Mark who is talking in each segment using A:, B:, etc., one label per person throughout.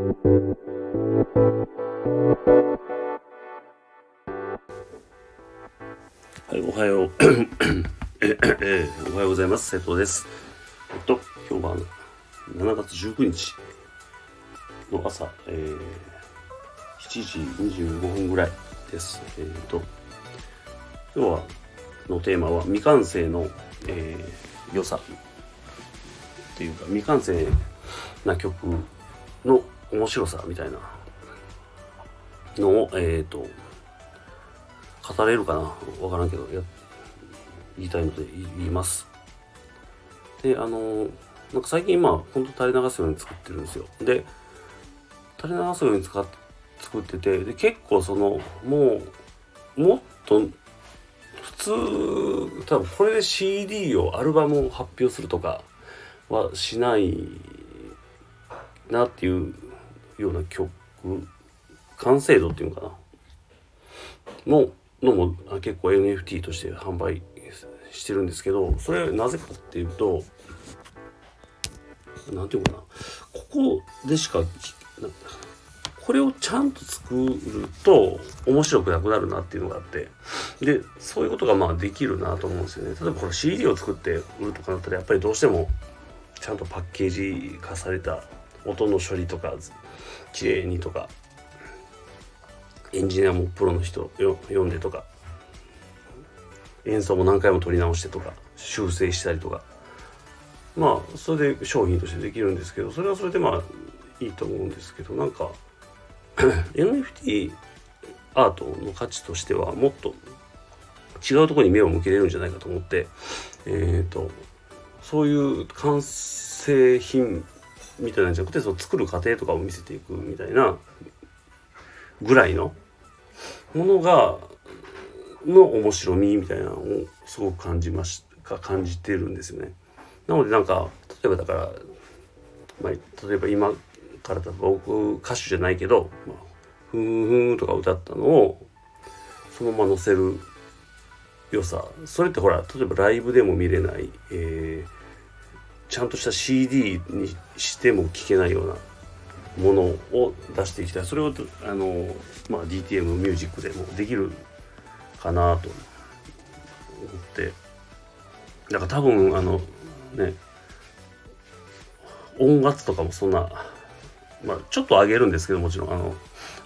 A: はい、おはよう。え えおはようございます。瀬戸です。えっと、今日は7月19日の朝、えー、7時25分ぐらいです。えっ、と、今日はのテーマは未完成の、えー、良さっていうか未完成な曲の面白さみたいなのを、えっ、ー、と、語れるかなわからんけど、や言いたいので言います。で、あの、なんか最近まあ、ほんと垂れ流すように作ってるんですよ。で、垂れ流すように使っ作ってて、で、結構その、もう、もっと、普通、多分これで CD を、アルバムを発表するとかはしないなっていうような曲、完成度っていうのかな。ものも結構 NFT として販売してるんですけどそれはなぜかっていうと何て言うかな。ここでしかこれをちゃんと作ると面白くなくなるなっていうのがあって。でそういうことがまあできるなと思うんですよね。例えばこれ CD を作って売るとかだったらやっぱりどうしてもちゃんとパッケージ化された音の処理とか綺麗にとかエンジニアもプロの人読んでとか演奏も何回も撮り直してとか修正したりとか。まあそれで商品としてできるんですけどそれはそれでまあいいと思うんですけどなんか NFT アートの価値としてはもっと違うところに目を向けれるんじゃないかと思ってえっ、ー、とそういう完成品みたいなんじゃなくてその作る過程とかを見せていくみたいなぐらいのものがの面白みみたいなのをすごく感じましか感じてるんですよね。なのでなんか例えばだから、まあ、例えば今からだ僕歌手じゃないけど「まあ、ふんふん」とか歌ったのをそのまま載せる良さそれってほら例えばライブでも見れない、えー、ちゃんとした CD にしても聴けないようなものを出していきたいそれをあの、まあ、DTM ミュージックでもできるかなと思って。だから多分あのね音楽とかもそんなまあちょっと上げるんですけどもちろんあの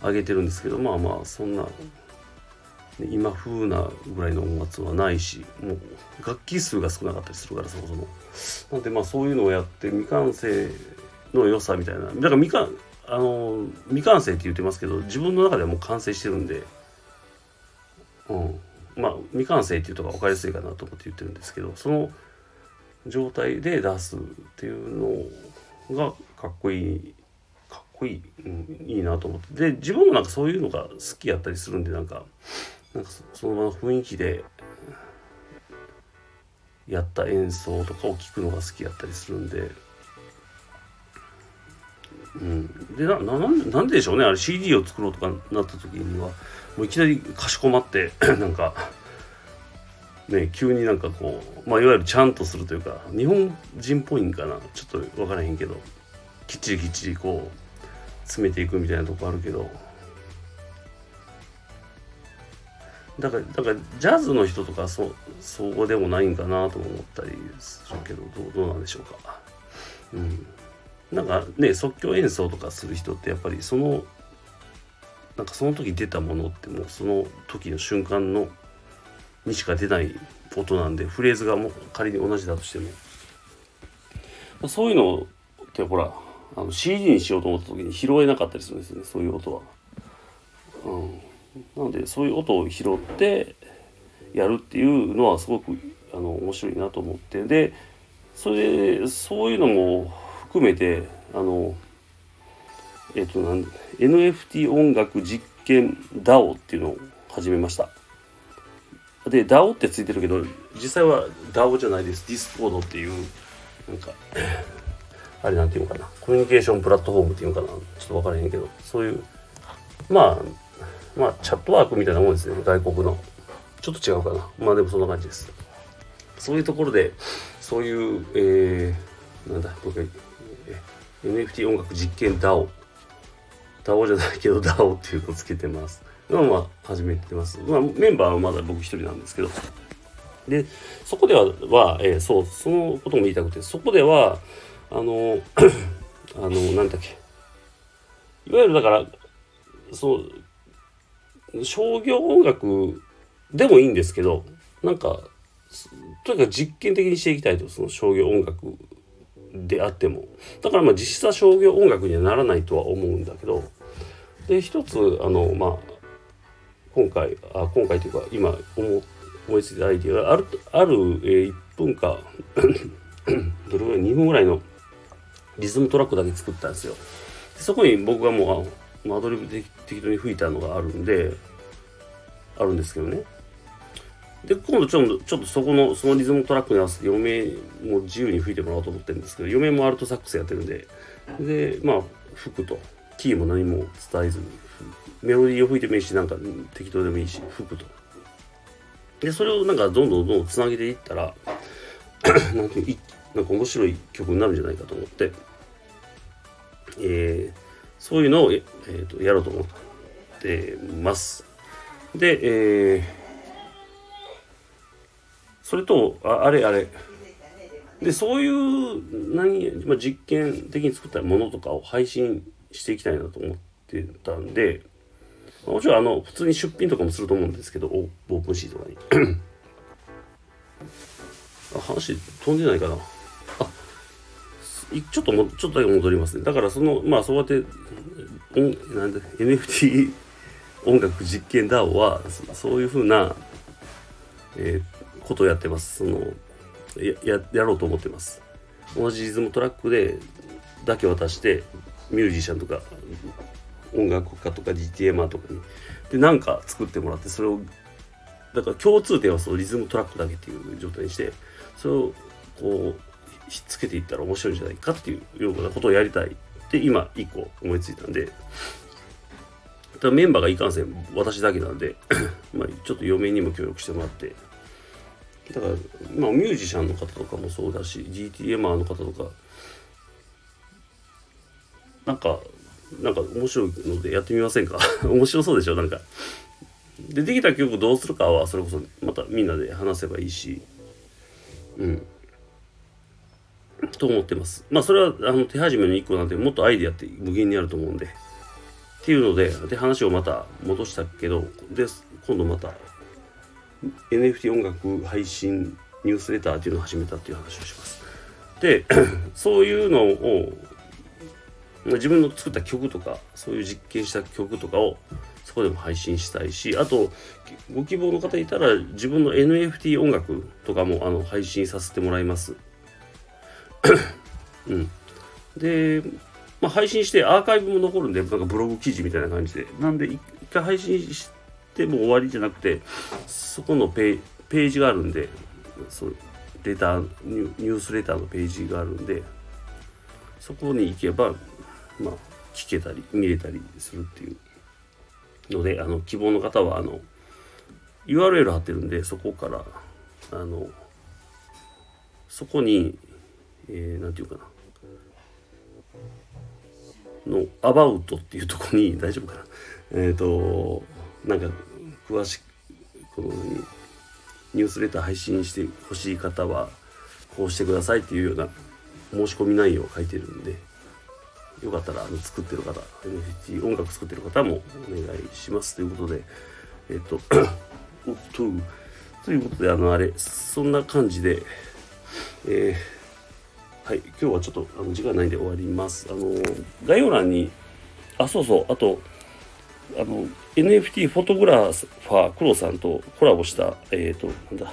A: 上げてるんですけどまあまあそんな今風なぐらいの音楽はないしもう楽器数が少なかったりするからそもそも。なんでまあそういうのをやって未完成の良さみたいな。だから未完あの未完成って言ってますけど自分の中ではもう完成してるんで。うん。まあ未完成っていうとか分かりやすいかなと思って言ってるんですけどその状態で出すっていうのがかっこいいかっこいい、うん、いいなと思って。で自分もなんかそういうのが好きやったりするんでなんかなんかその場の雰囲気でやった演奏とかを聞くのが好きやったりするんで。うん、でななんででしょうねあれ CD を作ろうとかなった時にはもういきなりかしこまって なんかね急になんかこうまあいわゆるちゃんとするというか日本人っぽいんかなちょっと分からへんけどきっちりきっちりこう詰めていくみたいなとこあるけどだからだからジャズの人とかそそうでもないんかなと思ったりするけどどうどうなんでしょうか。うん、なんかね即興演奏とかする人ってやっぱりそのなんかその時出たものってもうその時の瞬間のにしか出ない音なんでフレーズがもう仮に同じだとしてもそういうのってほらあの CD にしようと思った時に拾えなかったりするんですよねそういう音は。でそういう音を拾ってやるっていうのはすごくあの面白いなと思ってでそれでそういうのも含めてあのえっ、となん NFT 音楽実験 DAO っていうのを始めました。で DAO ってついてるけど実際は DAO じゃないです。Discord っていうなんかあれなんていうのかなコミュニケーションプラットフォームっていうのかなちょっと分からへんけどそういうまあまあチャットワークみたいなもんですね外国のちょっと違うかなまあでもそんな感じですそういうところでそういうえー、なんだ僕 NFT 音楽実験 DAO DAO じゃないけど DAO っていうのをつけてます。まあまあ始めてます。まあメンバーはまだ僕一人なんですけど。で、そこでは、はえーそう、そのことも言いたくて、そこでは、あの、あの、なんだっけ。いわゆるだから、そう、商業音楽でもいいんですけど、なんか、とにかく実験的にしていきたいと、その商業音楽であっても。だからまあ実質は商業音楽にはならないとは思うんだけど、で、一つ、あの、まあ、今回、あ今回というか、今思思いついたアイディアがある、ある、えー、1分か、どれぐらい、2分ぐらいのリズムトラックだけ作ったんですよ。そこに僕がもう、アドリブで適当に吹いたのがあるんで、あるんですけどね。で、今度ちょっと、ちょっとそこの、そのリズムトラックに合わせて、嫁も自由に吹いてもらおうと思ってるんですけど、嫁もアルトサックスやってるんで、で、まあ、吹くと。キーも何も伝えずに、メロディーを吹いてもいいし、なんか適当でもいいし、吹くと。で、それをなんかどんどんどんどんつなげていったら、なんていうなんか面白い曲になるんじゃないかと思って、えー、そういうのを、えーと、やろうと思ってます。で、えー、それとああれあれ。でそういう何、まあ、実験的に作ったものとかを配信していきたいなと思ってたんでもちろんあの普通に出品とかもすると思うんですけどオープンシーとかに。あ話飛んでないかな。ちょっともちょっとだけ戻りますね。だからそのまあそうやってなんで NFT 音楽実験 DAO はそういうふうな、えー、ことをやってます。そのややろうと思ってます。同じリズムトラックでだけ渡してミュージシャンとか音楽家とか DTMer とかに。で何か作ってもらってそれをだから共通点はそのリズムトラックだけっていう状態にしてそれをこうひっつけていったら面白いんじゃないかっていうようなことをやりたいって今一個思いついたんでだメンバーがいかんせん私だけなんで まあちょっと嫁にも協力してもらってだからまあミュージシャンの方とかもそうだし GTMR の方とかなんかなんか面白いのでやってみませんか？面白そうでしょ？なんか。でできた曲どうするかはそれこそまたみんなで話せばいいしうん。と思ってます。まあそれはあの手始めの一個なんでもっとアイディアって無限にあると思うんで。っていうのでで話をまた戻したけどで今度また NFT 音楽配信ニュースレターっていうのを始めたっていう話をします。で そういうのを自分の作った曲とかそういう実験した曲とかをそこでも配信したいしあとご希望の方いたら自分の NFT 音楽とかもあの配信させてもらいます。うん。で、まあ、配信してアーカイブも残るんでなんかブログ記事みたいな感じで。なんで一回配信しても終わりじゃなくてそこのページがあるんでそうレターニュースレターのページがあるんでそこに行けばまあ、聞けたり見れたりするっていうのであの希望の方はあの URL 貼ってるんでそこからあのそこに、えー、て言うかなの「アバウト」っていうとこに 大丈夫かなえっ、ー、となんか詳しくこのニュースレター配信してほしい方はこうしてくださいっていうような申し込み内容を書いてるんで。よかったらあの作ってる方 NFT 音楽作ってる方もお願いしますということでえっ、と おっとということであのあれそんな感じでえー、はい今日はちょっとあの時間ないんで終わります。あの概要欄にあそうそうあとあの NFT フォトグラファー黒さんとコラボしたえっ、ー、となんだ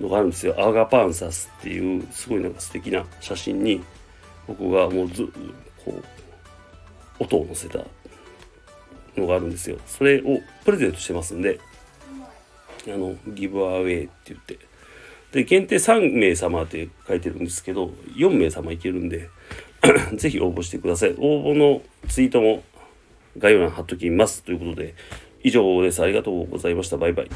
A: のがあるんですよ。アガパンサスっていうすごいなんか素敵な写真に僕がもうずこう音を乗せたのがあるんですよ。それをプレゼントしてますんであのギブアウェイって言ってで限定3名様って書いてるんですけど4名様いけるんで ぜひ応募してください。応募のツイートも概要欄貼っときます。ということで以上です。ありがとうございました。バイバイ。